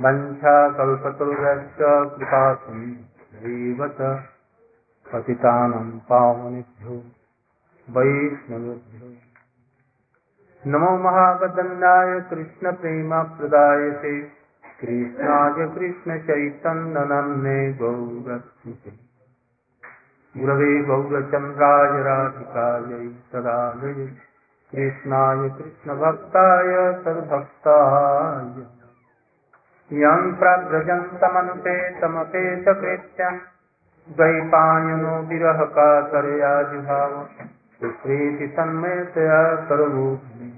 वञ्छाकल्पतरुभ्यश्च कृपासिन्धैव च पतितानं पावनेभ्यो, वैष्णवेभ्यो। नमो महागदन्नाय कृष्णप्रेमप्रदायते कृष्णाय कृष्णचैतन्यनन्ने गौरक्षिते गुरवे गौरचन्द्राय राधिकायै सदालये कृष्णाय कृष्णभक्ताय सद्भक्ताय यं प्रव्रजन्तमनुपेतमपेतकृत्यम् द्वैपायनो विरहकातरयाजुभाव सुप्रीति सर्वभूमि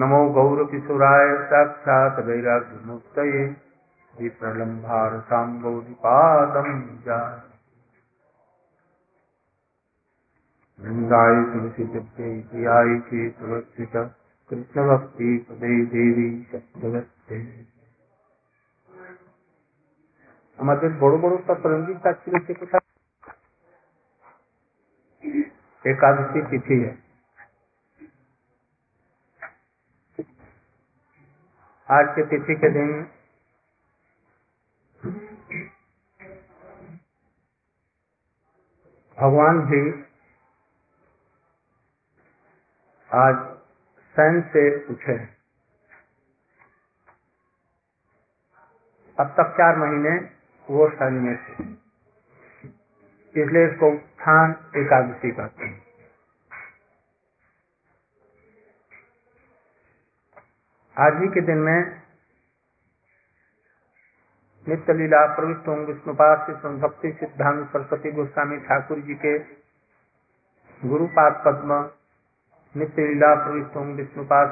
नमो गौरकिशोराय साक्षात् वैराग्यमुक्तये विप्रलम्भारसां गौरीपादं वृन्दाय तुलसीदत्ते प्रियाय सुरक्षित कृष्णभक्ति पदे देवी सत्यवत्ते আমাদের বড় বড় सतरंगी शास्त्री से कुछ एकादशी तिथि है आज के तिथि के दिन भगवान जी आज सैन से उठे। अब तक चार महीने वो शनि में थे। इसलिए इसको उत्थान एकादशी कहते हैं। आज ही के दिन में नित्य लीला प्रविष्ट विष्णुपाद से भक्ति सिद्धांत, सरस्वती गोस्वामी, ठाकुर जी के गुरुपाद पद्म नित्य लीला प्रविष्ट होंगे विष्णुपाद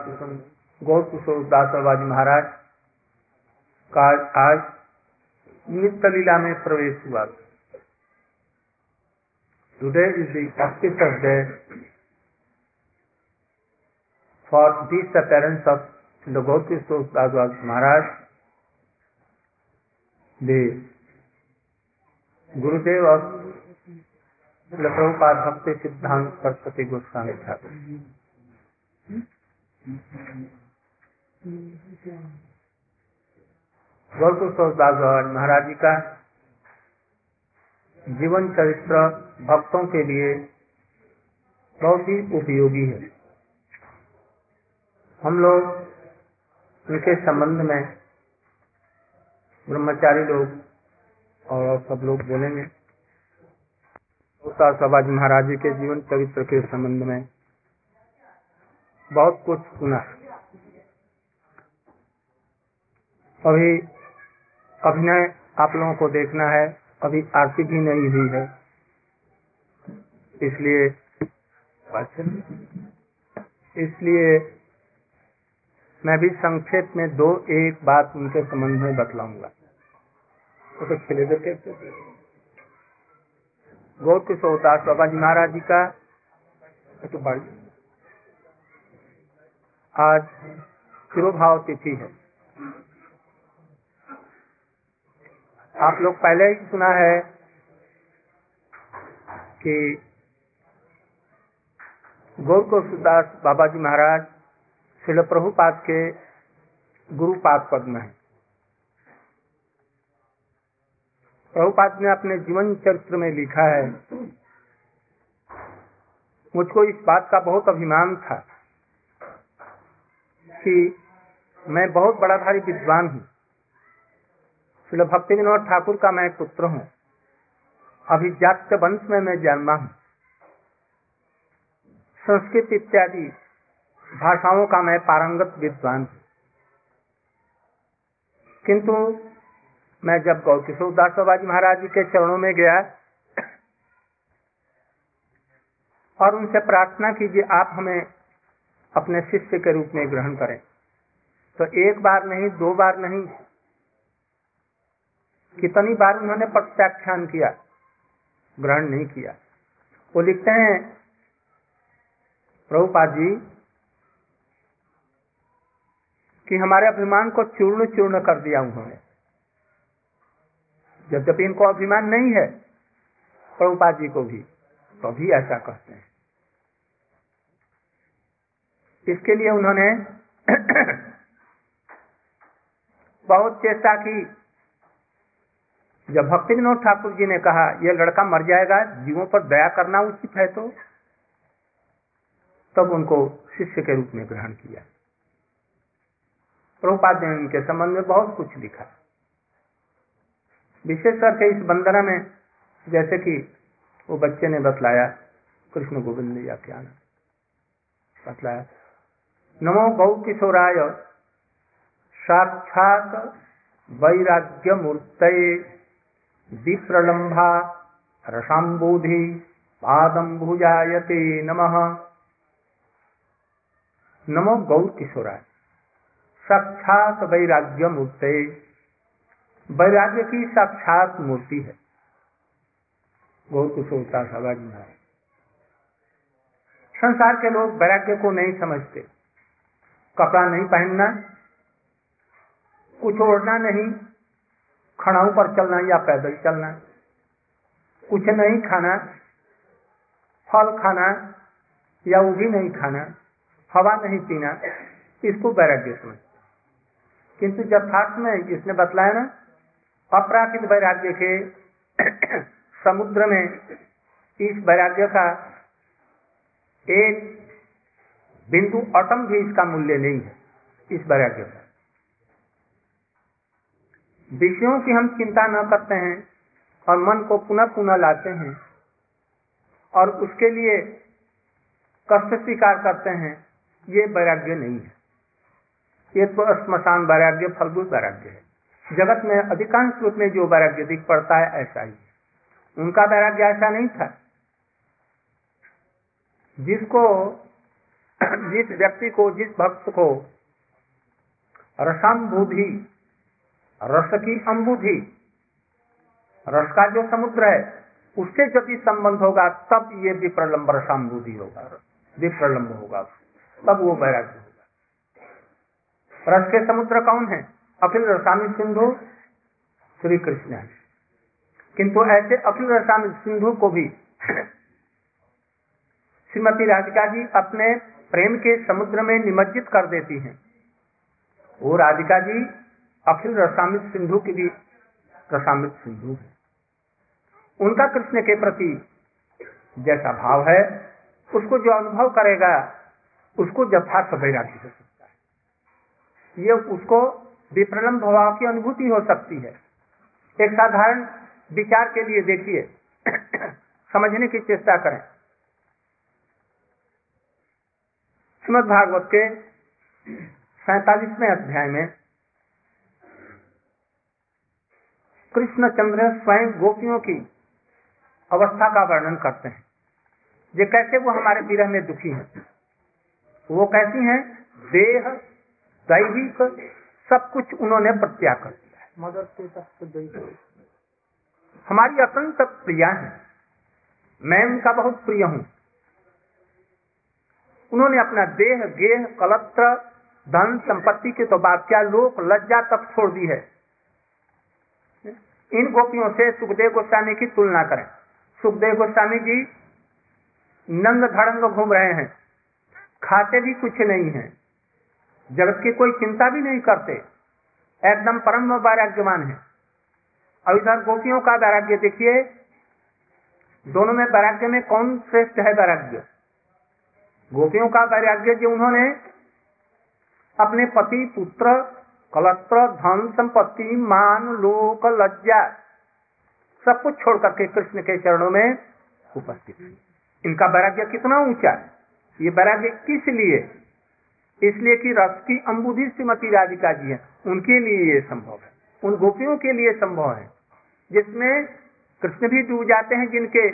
गौर किशोर दास महाराज का आज नित्य लीला में प्रवेश हुआ। Today is day for this appearance of the Gaur Kishore Das Maharaj the Gurudev और प्रभुपाद भक्ति सिद्धांत सरस्वती गोस्वामी दास महाराज जी का जीवन चरित्र भक्तों के लिए बहुत ही उपयोगी है। हम लोग उनके संबंध में ब्रह्मचारी लोग और सब लोग बोलेंगे। सभाजी महाराज जी के जीवन चरित्र के संबंध में बहुत कुछ सुना। अभी अभिनय आप लोगों को देखना है। अभी आरती भी नहीं हुई है। इसलिए इसलिए मैं भी संक्षेप में दो एक बात उनके संबंध में बतलाऊँगा। तो गौर किशोर दास बाबा जी महाराज जी का तो आज तिरुभाव तिथि है। आप लोग पहले ही सुना है कि गौर दास बाबा जी महाराज शिल प्रभुपाद के गुरुपाद पद में है। प्रभुपाद ने अपने जीवन चरित्र में लिखा है, मुझको इस बात का बहुत अभिमान था। कि मैं बहुत बड़ा भारी विद्वान हूँ। शिल भक्ति विनोद ठाकुर का मैं पुत्र हूँ। अभिजात वंश में मैं जन्मा हूँ। संस्कृत इत्यादि भाषाओं का मैं पारंगत विद्वान हूँ। किंतु मैं जब गौ किशोर दास बाबाजी महाराज जी के चरणों में गया और उनसे प्रार्थना कीजिए, आप हमें अपने शिष्य के रूप में ग्रहण करें। तो एक बार नहीं, दो बार नहीं। कितनी बार उन्होंने प्रत्याख्यान किया? ग्रहण नहीं किया। वो लिखते हैं, प्रभुपाद जी, कि हमारे अभिमान को चूर्ण चूर्ण कर दिया उन्होंने। जब जब इनको अभिमान नहीं है, प्रभुपाद जी को भी तो भी ऐसा कहते हैं। इसके लिए उन्होंने बहुत चेष्टा की। जब भक्ति विनोद ठाकुर जी ने कहा, यह लड़का मर जाएगा, जीवों पर दया करना उचित है तो? तब उनको शिष्य के रूप में ग्रहण किया। प्रभुपाद ने उनके संबंध में बहुत कुछ लिखा। विशेष करके इस वंदना में, जैसे कि वो बच्चे ने बतलाया, कृष्ण गोविंद या क्या बतलाया? नमो गौ किशोराय साक्षात वैराग्य मूर्त विप्रलंभा रसाबोधि पादम भुजायते नमः। नमो गौर किशोराय साक्षात वैराग्य मूर्त वैराग्य की साक्षात मूर्ति है। गौर किशोर का सवाज संसार के लोग वैराग्य को नहीं समझते। कपड़ा नहीं पहनना, कुछ ओढ़ना नहीं, खड़ाऊ पर चलना या पैदल चलना, कुछ नहीं खाना, फल खाना या वो भी नहीं खाना, हवा नहीं पीना, इसको वैराग्य समझ। किंतु यथार्थ में इसने बतलाया ना, अपराकित वैराग्य के समुद्र में इस वैराग्य का एक बिंदु अटम भी इसका मूल्य नहीं है, इस वैराग्य का विषयों की हम चिंता न करते हैं और मन को पुनः पुनः लाते हैं और उसके लिए कष्ट स्वीकार करते हैं, ये वैराग्य नहीं है। ये तो स्मशान वैराग्य, फलभूत वैराग्य है। जगत में अधिकांश रूप में जो वैराग्य दिख पड़ता है, ऐसा ही। उनका वैराग्य ऐसा नहीं था। जिसको जिस व्यक्ति को, जिस भक्त को रसाम्बुधि, रस की अम्बुधि रस का जो समुद्र है, उससे यदि संबंध होगा, तब ये विप्रलंब रसाम्बुधि होगा, विप्रलंब होगा तब वो वैराग्य होगा। रस के समुद्र कौन है? अखिल रसामी सिंधु श्री कृष्ण है। किंतु ऐसे अखिल रसामी सिंधु को भी श्रीमती राधिका जी अपने प्रेम के समुद्र में निमज्जित कर देती हैं। वो राधिका जी, अखिल रसामित सिंधु की भी रसामित सिंधु है। उनका कृष्ण के प्रति जैसा भाव है, उसको जो अनुभव करेगा, उसको यथार्थ वैराग्य हो सकता है। ये उसको विप्रलम्ब भाव की अनुभूति हो सकती है। एक साधारण विचार के लिए देखिए, समझने की चेष्टा करें। श्रीमद भागवत के सैतालीसवें अध्याय में कृष्ण चंद्र स्वयं गोपियों की अवस्था का वर्णन करते हैं। ये कैसे वो हमारे विरह में दुखी हैं? वो कैसी हैं देह दैविक सब कुछ उन्होंने प्रत्याग कर दिया है। मदर हमारी अत्यंत प्रिया है। मैं उनका बहुत प्रिय हूँ। उन्होंने अपना देह, गेह, कलत्र, धन, संपत्ति की तो बात क्या लोक, लज्जा तक छोड़ दी है। इन गोपियों से सुखदेव गोस्वामी की तुलना करें। सुखदेव गोस्वामी जी नंग धड़ंग घूम रहे हैं। खाते भी कुछ नहीं है। जगत की कोई चिंता भी नहीं करते। एकदम परम वैराग्यमान है। अब इधर गोपियों का वैराग्य देखिए, दोनों में वैराग्य में कौन श्रेष्ठ है वैराग्य? गोपियों का वैराग्य जो उन्होंने अपने पति, पुत्र, कलत्र, धन, संपत्ति, मान, लोक, लज्जा सब कुछ छोड़ करके कृष्ण के चरणों में उपस्थित हुई। इनका वैराग्य कितना ऊँचा है? ये वैराग्य किस लिए? इसलिए कि रस की अम्बुधि श्रीमती राधिका जी है। उनके लिए ये संभव है। उन गोपियों के लिए संभव है। जिसमें कृष्ण भी डूब जाते हैं, जिनके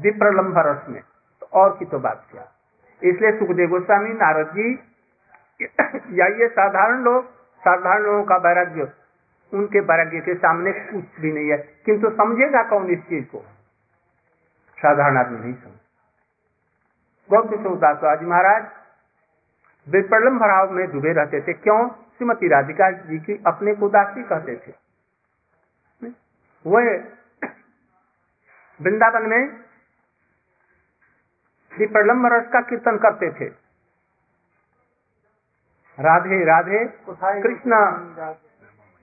विप्रलंभ रस में। तो और की तो बात क्या? इसलिए सुखदेव गोस्वामी नारद जी, या ये साधारण लोग, साधारण लोगों का वैराग्य, उनके वैराग्य के सामने कुछ भी नहीं है। किंतु समझेगा कौन इस चीज़ को? साधारण आदमी नहीं समझ। गौतम दासवाजी महाराज विप्रलम भराव में डूबे रहते थे। क्यों? श्रीमती राधिका जी की अपने को दासी कहते थे। वह वृंदावन में श्री प्रलम्ब रस का कीर्तन करते थे। राधे राधे कृष्ण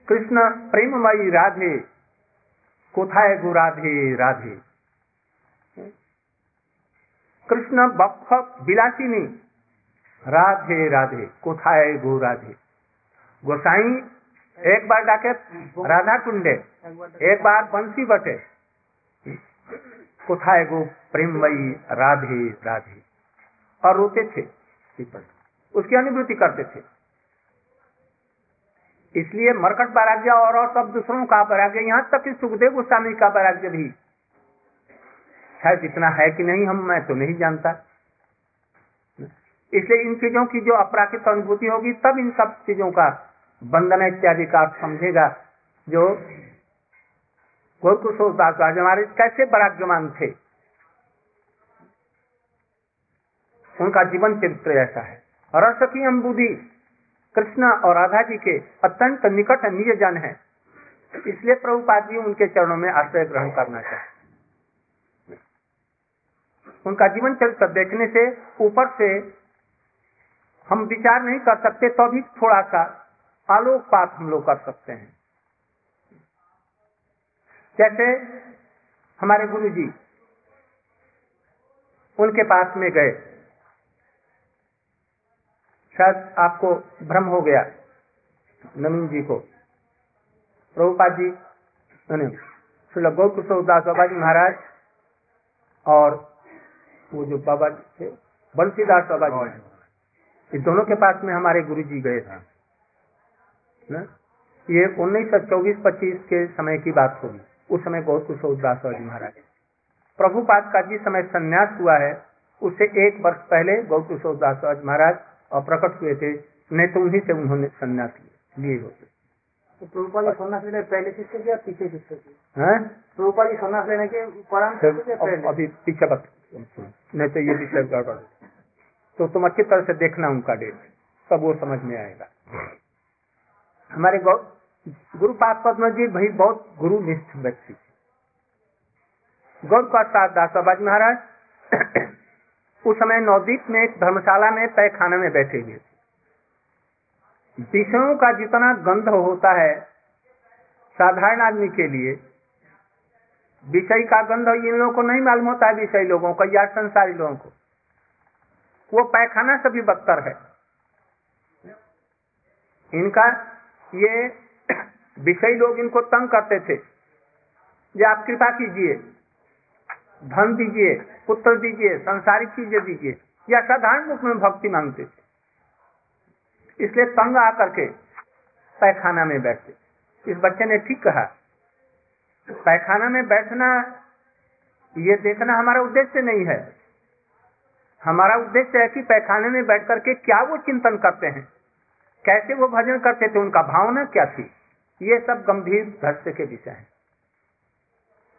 कृष्ण प्रेममयी राधे कोथाय गो राधे। राधे कृष्ण बख बिलासिनी राधे राधे कोथाय गो राधे गोसाई एक बार डाके राधा कुंडे एक बार बंसी बटे। कोथाए गो प्रेममयी राधे राधे। और रोते थे उसकी अनुभूति करते थे। इसलिए मरकट वैराग्य और, और सब दूसरों का वैराग्य यहाँ तक कि सुखदेव गोस्वामी का वैराग्य भी। शायद इतना है कि नहीं हम मैं तो नहीं जानता। इसलिए इन चीज़ों की जो अपराकित अनुभूति होगी तब इन सब चीज़ों का बंधन इत्यादि का समझेगा जो गौरकुशोदास हमारे कैसे वैराग्यमान थे? उनका जीवन चरित्र ऐसा है। रस की हम बुद्धि कृष्ण और राधा जी के अत्यंत निकट निज जन है। इसलिए प्रभुपाद जी उनके चरणों में आश्रय ग्रहण करना चाहिए उनका जीवन चरित्र देखने से, ऊपर से हम विचार नहीं कर सकते तो भी थोड़ा सा आलोकपात हम लोग कर सकते हैं। जैसे हमारे गुरु जी उनके पास में गए। शायद आपको भ्रम हो गया नवीन जी को। प्रभुपाद जी श्री गौ किशोर दास बाबा जी महाराज और वो जो बाबा जी थे बंसीदास बाबा जी इस दोनों के पास में हमारे गुरु जी गए थे। ना? ये उन्नीस सौ चौबीस पच्चीस के समय की बात होगी। उस समय गौर किशोर दास बाबा जी महाराज। प्रभुपाद का जिस समय संन्यास हुआ है उससे एक वर्ष पहले गौ किशोर दास महाराज और प्रकट हुए थे नहीं तो उन्हीं से उन्होंने संन्यास लिए होते तो प्रभुपा जी सन्यास लेने पहले शिष्य किया पीछे शिष्य किया? हैं? जी सन्यास लेने के उपरांत शिष्य किया पहले? अभी पीछे नहीं तो ये विषय गड़बड़ तो तुम अच्छी तरह से देखना उनका डेट तब वो समझ में आएगा। हमारे गौ गुरुपाद पद्म जी भाई बहुत गुरु निष्ठ व्यक्ति गौर प्रसाद दासाबाज महाराज, उस समय नवदीप में एक धर्मशाला में तय खाने में बैठे हुए थे। विषयों का जितना गंध होता है, साधारण आदमी के लिए, विषय का गंध इन लोगों को नहीं मालूम होता है, विषय लोगों को या संसारी लोगों को। वो पैखाना से भी बदतर है। इनका ये विषय लोग इनको तंग करते थे ये आप कृपा कीजिए, धन दीजिए, पुत्र दीजिए, संसारिक चीज़ें दीजिए, या साधारण रूप में भक्ति मांगते थे। इसलिए तंग आकर के पैखाना में बैठते। इस बच्चे ने ठीक कहा, पैखाना में बैठना, ये देखना हमारा उद्देश्य नहीं है। हमारा उद्देश्य है कि पैखाने में बैठ करके क्या वो चिंतन करते हैं, कैसे वो भजन करते थे, उनका भावना क्या थी? ये सब गंभीर धस्य के विषय है।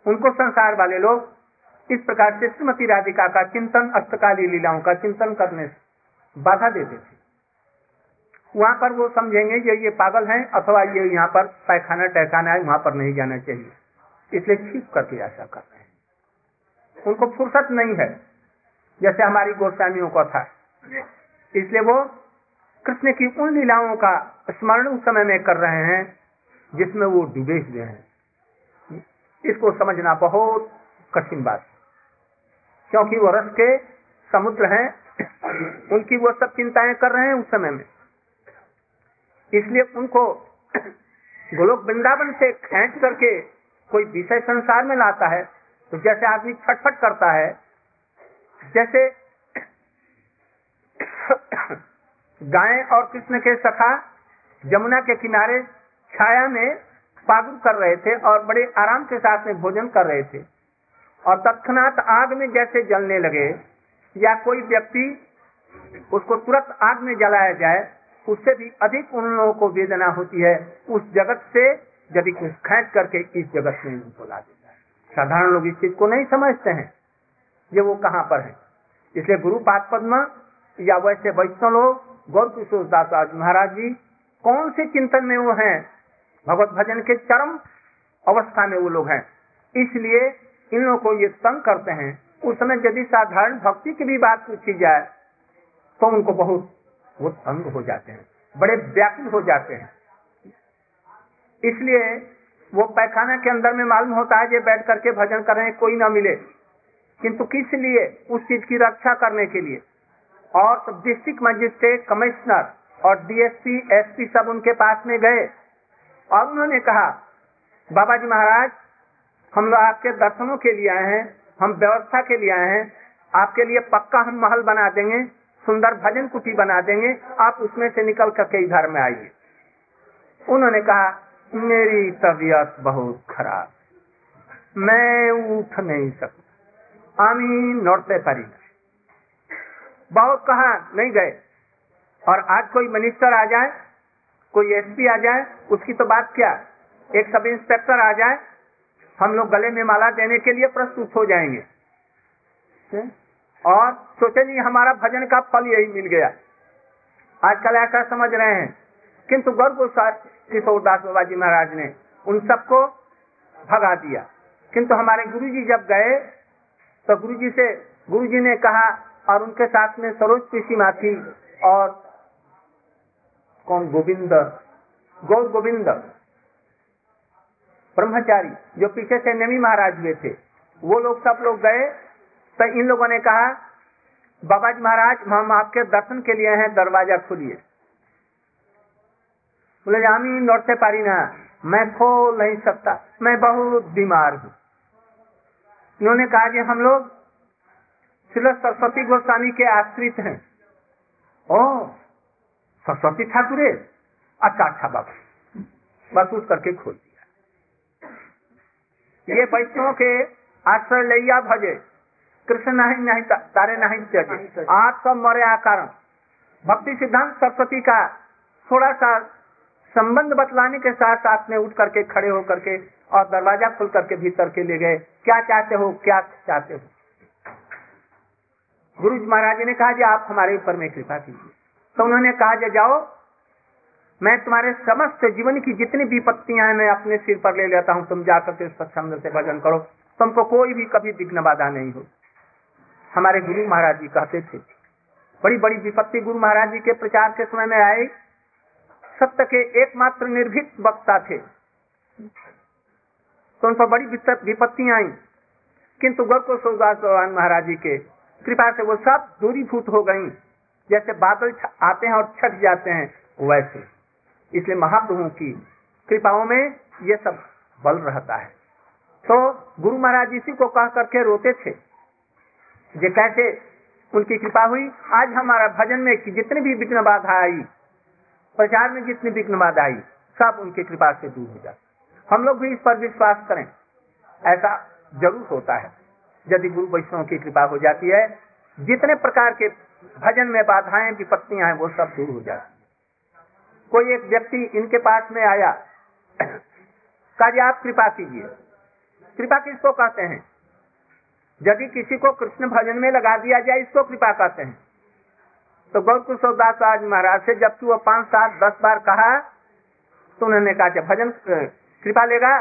उनको संसार वाले लोग इस प्रकार से श्रीमती राधिका का चिंतन, अष्टकाली लीलाओं का चिंतन करने से बाधा देते थे वहाँ पर वो समझेंगे, ये ये पागल हैं, अथवा ये यहाँ पर पैखाना, टहखाना है, वहाँ पर नहीं जाना चाहिए। इसलिए छिप करके ऐसा कर रहे हैं। उनको फुर्सत नहीं है, जैसे हमारी गोस्वामियों का था। इसलिए वो कृष्ण की उन लीलाओं का स्मरण उस समय में कर रहे हैं जिसमें वो डूबे हुए हैं। इसको समझना बहुत कठिन बात क्योंकि वो रस के समुद्र हैं, उनकी वो सब चिंताएँ कर रहे हैं उस समय में। इसलिए उनको गोलोक वृंदावन से खेच करके कोई विषय संसार में लाता है तो जैसे आदमी छटफट करता है, जैसे गाय और कृष्ण के सखा जमुना के किनारे छाया में पागुर कर रहे थे और बड़े आराम के साथ में भोजन कर रहे थे। और तत्नात आग में जैसे जलने लगे, या कोई व्यक्ति उसको तुरंत आग में जलाया जाए, उससे भी अधिक उन लोगों को वेदना होती है। उस जगत से यदि खेच करके इस जगत में उनको ला देता है साधारण लोग इस चीज़ को नहीं समझते हैं। ये वो कहाँ पर है? इसलिए गुरु पाद पद्म या वैसे वैष्णव लोग, गौर किशोर दास महाराज जी, कौन से चिंतन में वो हैं? भगवत भजन के चरम अवस्था में वो लोग हैं। इसलिए इन लोगों को ये तंग करते हैं उस समय यदि साधारण भक्ति की भी बात पूछी जाए तो उनको बहुत वो तंग हो जाते हैं, बड़े व्याकुल हो जाते हैं। इसलिए वो पैखाना के अंदर में मालूम होता है जो बैठ करके भजन कर रहे हैं, कोई ना मिले। किंतु किस लिए? उस चीज़ की रक्षा करने के लिए। और डिस्ट्रिक्ट मजिस्ट्रेट कमिश्नर और डीएसपी एसपी सब उनके पास में गए। और उन्होंने कहा बाबा जी महाराज, हम लोग आपके दर्शनों के लिए आए हैं, हम व्यवस्था के लिए आए हैं, आपके लिए पक्का हम महल बना देंगे, सुंदर भजन कुटी बना देंगे, आप उसमें से निकल करके इधर में आइए। उन्होंने कहा, मेरी तबीयत बहुत खराब, मैं उठ नहीं सकता, आमी नौड़ते परी बहुत कहा, नहीं गए, और आज कोई मिनिस्टर आ जाए कोई एसपी आ जाए उसकी तो बात क्या? एक सब इंस्पेक्टर आ जाए हम लोग गले में माला देने के लिए प्रस्तुत हो जाएँगे। और सोचे नहीं हमारा भजन का फल यही मिल गया। आजकल ऐसा समझ रहे हैं। किंतु गौर किशोर दास बाबा जी महाराज ने उन सबको भगा दिया। किंतु हमारे गुरु जी जब गए तो गुरु जी से गुरु जी ने कहा और उनके साथ में सरोज पिसी माथी और कौन? गोविंद। गौर गोविंद। ब्रह्मचारी, जो पीछे से नवी महाराज हुए थे। वो लोग सब लोग गए तो इन लोगों ने कहा बाबा जी महाराज, हम आपके दर्शन के लिए हैं, दरवाज़ा खोलिए। बोले जामी लौटते पारी ना। मैं खोल नहीं सकता। मैं बहुत बीमार हूँ। इन्होंने कहा कि हम लोग सरस्वती गोस्वामी के आश्रित हैं। ओ सरस्वती ठाकुर अच्छा अच्छा बाबा। बस उस करके खोल दिया। ये वैष्णव के आश्रय लिया भजे। कृष्ण नहीं नहीं तारे नहीं त्यजे आज सब मरे आकार भक्ति सिद्धांत सरस्वती का थोड़ा सा संबंध बतलाने के साथ साथ में उठ करके खड़े होकर के और दरवाज़ा खुल करके भीतर के ले गए। क्या चाहते हो क्या चाहते हो? गुरु महाराज ने कहा जी आप हमारे ऊपर में कृपा कीजिए। तो उन्होंने कहा जे जाओ, मैं तुम्हारे समस्त जीवन की जितनी विपत्तियाँ हैं, मैं अपने सिर पर ले लेता हूँ। तुम जाकर के स्वच्छंद से भजन करो। तुमको कोई भी कभी विघ्न बाधा नहीं हो। हमारे गुरु महाराज जी कहते थे, बड़ी बड़ी विपत्ति गुरु महाराज जी के प्रचार के समय में आई। सत्य के एकमात्र निर्भीक वक्ता थे। तो उन पर बड़ी विपत्तियाँ आई। किंतु गौर सौदास भगवान महाराज जी के कृपा से वो सब दूरीभूत हो गई। जैसे बादल आते हैं और छट जाते हैं, वैसे। इसलिए महाप्रभु की कृपाओं में ये सब बल रहता है। तो गुरु महाराज इसी को कह करके रोते थे। जे कैसे उनकी कृपा हुई? आज हमारा भजन में जितनी भी विघ्न बाधा आई, प्रचार में जितनी विघ्न बाधा आई, सब उनकी कृपा से दूर हो जाते। हम लोग भी इस पर विश्वास करें। ऐसा ज़रूर होता है। यदि गुरु वैष्णव की कृपा हो जाती है, जितने प्रकार के भजन में बाधाएँ विपत्तियाँ हैं, वो सब दूर हो जाती कोई एक व्यक्ति इनके पास में आया, कहा आप कृपा कीजिए। कृपा किसको कहते हैं? यदि किसी को कृष्ण भजन में लगा दिया जाए, इसको कृपा कहते हैं। तो गौर कुशोदास महाराज से, जबकि वो पाँच सात, दस बार कहा तो उन्होंने कहा भजन कृपा लेगा?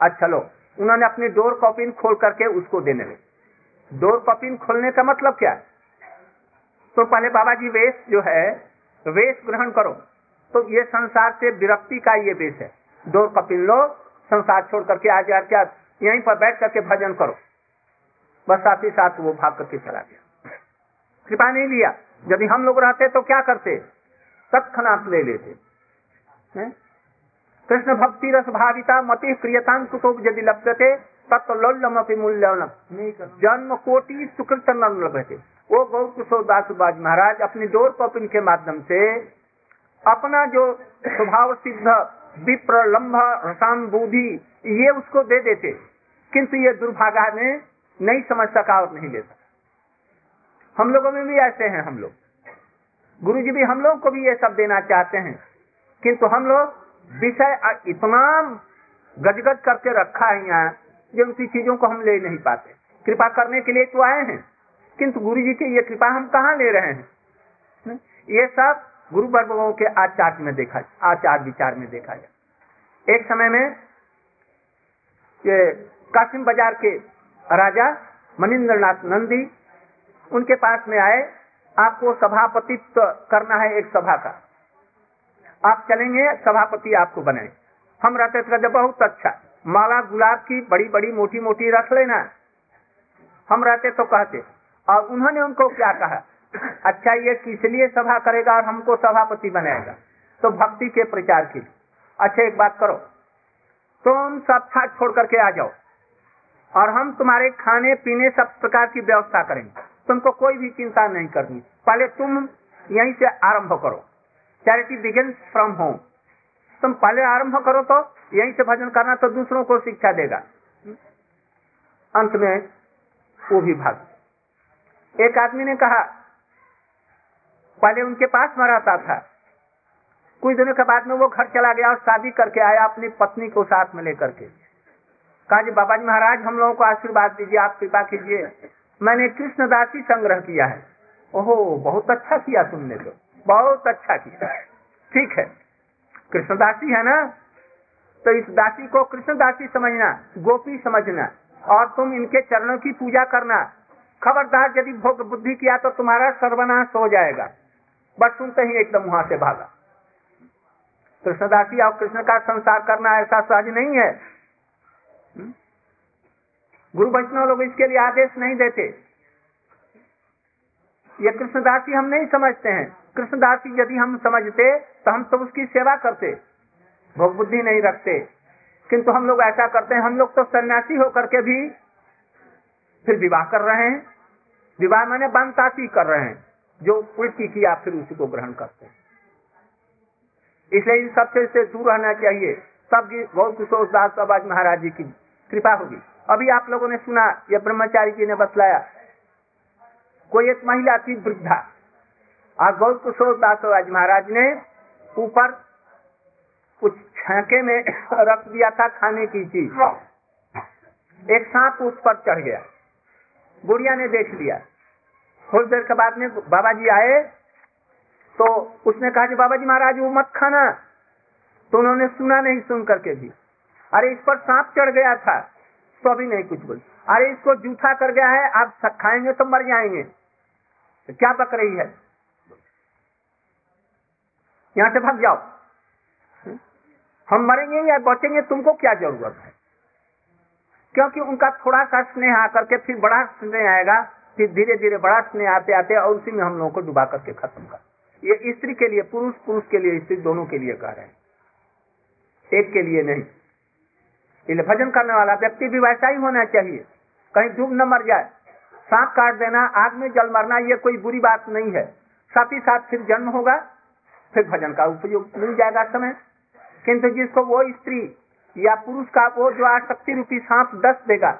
अच्छा लो। उन्होंने अपनी डोर कॉपिन खोल करके उसको देने लगे। डोर कॉपिन खोलने का मतलब क्या तो पहले बाबा जी वेश जो है वेश ग्रहण करो। तो ये संसार से विरक्ति का ये वेश है। दो कपिन लो संसार छोड़ करके आज यार क्या यहीं पर बैठ करके भजन करो। बस साथ ही साथ वो भाग करके चला गया। कृपा नहीं लिया। यदि हम लोग रहते तो क्या करते? तत्नाथ ले लेते। कृष्ण भक्ति रस भाविता मति प्रियता कुतो यदि लभ्यते तत्लोल्लम अपनी मूल्य जन्म कोटि सुकृत न लभ्यते वो गौर किशोर दास महाराज अपनी डोर कपिन के माध्यम से अपना जो स्वभाव सिद्ध विप्र लंब रसाम बुद्धि ये उसको दे देते। किंतु ये दुर्भागा ने नहीं समझ सका और नहीं ले सका। हम लोगों में भी ऐसे हैं हम लोग। गुरु जी भी हम लोग को भी ये सब देना चाहते हैं। किंतु हम लोग विषय इतना गजगज करके रखा है यहाँ जो उनकी चीज़ों को हम ले नहीं पाते। कृपा करने के लिए तो आए हैं। किंतु गुरु जी की ये कृपा हम कहाँ ले रहे हैं? ये सब गुरु वर्गों के आचार में देखा आचार विचार में देखा जाए। एक समय में ये कासिम बाज़ार के राजा मनिंद्र नाथ नंदी, उनके पास में आए, आपको सभापतित्व करना है एक सभा का। आप चलेंगे, सभापति आपको बनाए हम रहते थे कहते बहुत अच्छा। माला गुलाब की बड़ी बड़ी मोटी मोटी रख लेना। हम रहते तो कहते और उन्होंने उनको क्या कहा? अच्छा ये किस लिए सभा करेगा और हमको सभापति बनाएगा? तो भक्ति के प्रचार की अच्छा एक बात करो। तुम सब छाट छोड़ करके आ जाओ। और हम तुम्हारे खाने, पीने सब प्रकार की व्यवस्था करेंगे। तुमको कोई भी चिंता नहीं करनी। पहले तुम यहीं से आरंभ करो। चैरिटी बिगिन फ्रॉम होम तुम पहले आरंभ करो तो यहीं से भजन करना तो दूसरों को शिक्षा देगा। अंत में वो भी भाग। एक आदमी ने कहा, पहले उनके पास में रहता था। कुछ दिनों के बाद में वो घर चला गया और शादी करके आया अपनी पत्नी को साथ में लेकर के। कहा, जी बाबा जी महाराज, हम लोगों को आशीर्वाद दीजिए, आप कृपा कीजिए। मैंने कृष्णदासी संग्रह किया है। ओहो, बहुत अच्छा किया तुमने तो। बहुत अच्छा किया। ठीक है। कृष्णदासी है ना? तो इस दासी को कृष्णदासी समझना, गोपी समझना और तुम इनके चरणों की पूजा करना। खबरदार यदि भोग बुद्धि किया तो तुम्हारा सर्वनाश हो जाएगा। बस सुनते ही एकदम वहाँ से भागा। कृष्णदासी और कृष्ण का संसार करना ऐसा सहज नहीं है। गुरु वैष्णव लोग इसके लिए आदेश नहीं देते। ये कृष्णदासी हम नहीं समझते हैं। कृष्णदासी यदि हम समझते तो हम तो उसकी सेवा करते। भोग बुद्धि नहीं रखते। किंतु हम लोग ऐसा करते हैं, हम लोग तो सन्यासी होकर के भी फिर विवाह कर रहे हैं। विवाह मैंने बनतासी कर रहे हैं। जो उल्टी किया फिर उसी को ग्रहण करते हैं। इसलिए इन सबसे से दूर रहना चाहिए। सब बहुत किशोर दास बाबाज महाराज जी की कृपा होगी। अभी आप लोगों ने सुना यह ब्रह्मचारी जी ने बतलाया, कोई एक महिला थी वृद्धा। और गौर किशोर दास बाबाज महाराज ने ऊपर कुछ छाके में रख दिया था खाने की चीज़। एक सांप उस पर चढ़ गया। बुढ़िया ने देख लिया। थोड़ी देर के बाद में बाबा जी आए तो उसने कहा कि बाबा जी महाराज, वो मत खाना। तो उन्होंने सुना नहीं, सुन करके भी। अरे, इस पर सांप चढ़ गया था। तो अभी नहीं कुछ बोल। अरे, इसको जूठा कर गया है, आप खाएँगे तो मर जाएँगे। तो क्या पक रही है? यहाँ से भाग जाओ। हम मरेंगे या बचेंगे, तुमको क्या ज़रूरत है? क्योंकि उनका थोड़ा सा स्नेह आकर के फिर बड़ा स्नेह आएगा, फिर धीरे धीरे बड़ा स्नेह आते आते और उसी में हम लोगों को डुबा करके खत्म कर। ये स्त्री के लिए पुरुष पुरुष के लिए स्त्री दोनों के लिए कह रहे हैं। एक के लिए नहीं। इसलिए भजन करने वाला व्यक्ति भी वैसा ही होना चाहिए। कहीं डूब न मर जाए। सांप काट देना, आग में जल मरना, ये कोई बुरी बात नहीं है। साथ ही साथ फिर जन्म होगा, फिर भजन का उपयोग मिल जाएगा समय। किंतु जिसको वो स्त्री या पुरुष का वो जो आसक्ति रूपी सांप दस देगा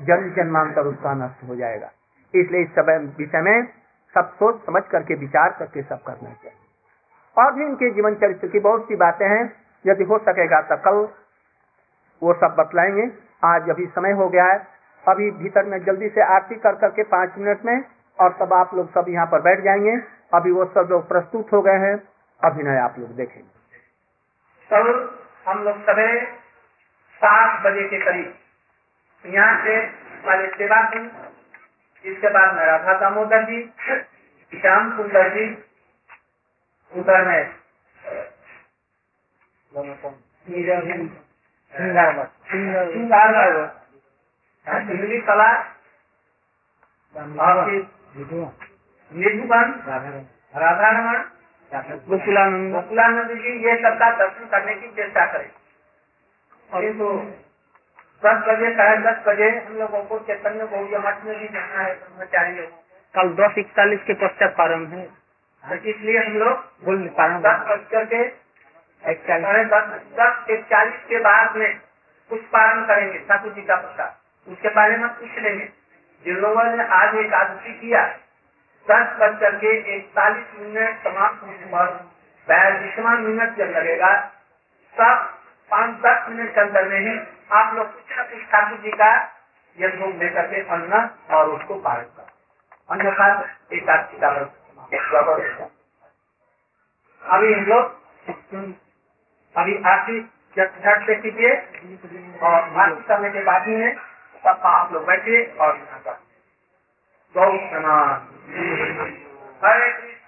जन्म जन्मांतर उसका नष्ट हो जाएगा। इसलिए इस समय विषय में सब सोच समझ करके, विचार करके सब करना चाहिए। और भी इनके जीवन चरित्र की बहुत सी बातें हैं, यदि हो सकेगा तो कल वो सब बतलाएँगे। आज अभी समय हो गया है। अभी भीतर में जल्दी से आरती कर करके पाँच मिनट में और तब आप लोग सब यहाँ पर बैठ जाएँगे। अभी वो सब लोग प्रस्तुत हो गए हैं। अभिनय आप लोग देखेंगे। कल हम लोग सवेरे सात बजे के करीब। यहाँ से हमारे सेवा सिंह इसके बाद में राधा दामोदर जी श्याम सुंदर जी उधर में सिंगली कला और फिर निधुबन राधारमण गोकुलानंद। गोकुलानंद जी ये सबका दर्शन करने की चेष्टा करें। और तो दस बजे साढ़े दस बजे हम लोगों को चैतन्य गौरिया मठ में भी जाना है ब्रह्मचारी लोगों कल दस इकतालीस के पश्चात प्रारंभ है। इसलिए हम लोग प्रारंभ। दस बज करके साढ़े दस दस इकतालीस के बाद में कुछ पारण करेंगे ठाकुर जी का प्रसाद उसके बारे में पूछ लेंगे। जिन लोगों ने आज एकादशी किया दस बज करके इकतालीस मिनट समाप्त होने पर बयालीसवा मिनट जब लगेगा तब पाँच दस मिनट के अंदर में ही आप लोग कुछ न कुछ ठाकुर जी का यज्ञ लेकर के अन्न और उसको पारण कर। का समाप्त हो जाएगा। अभी हम लोग, अभी जब झट से कीजिए और आरती करने के बाद में तब आप लोग बैठिए और यहाँ पर। गौ प्रणाम। हरे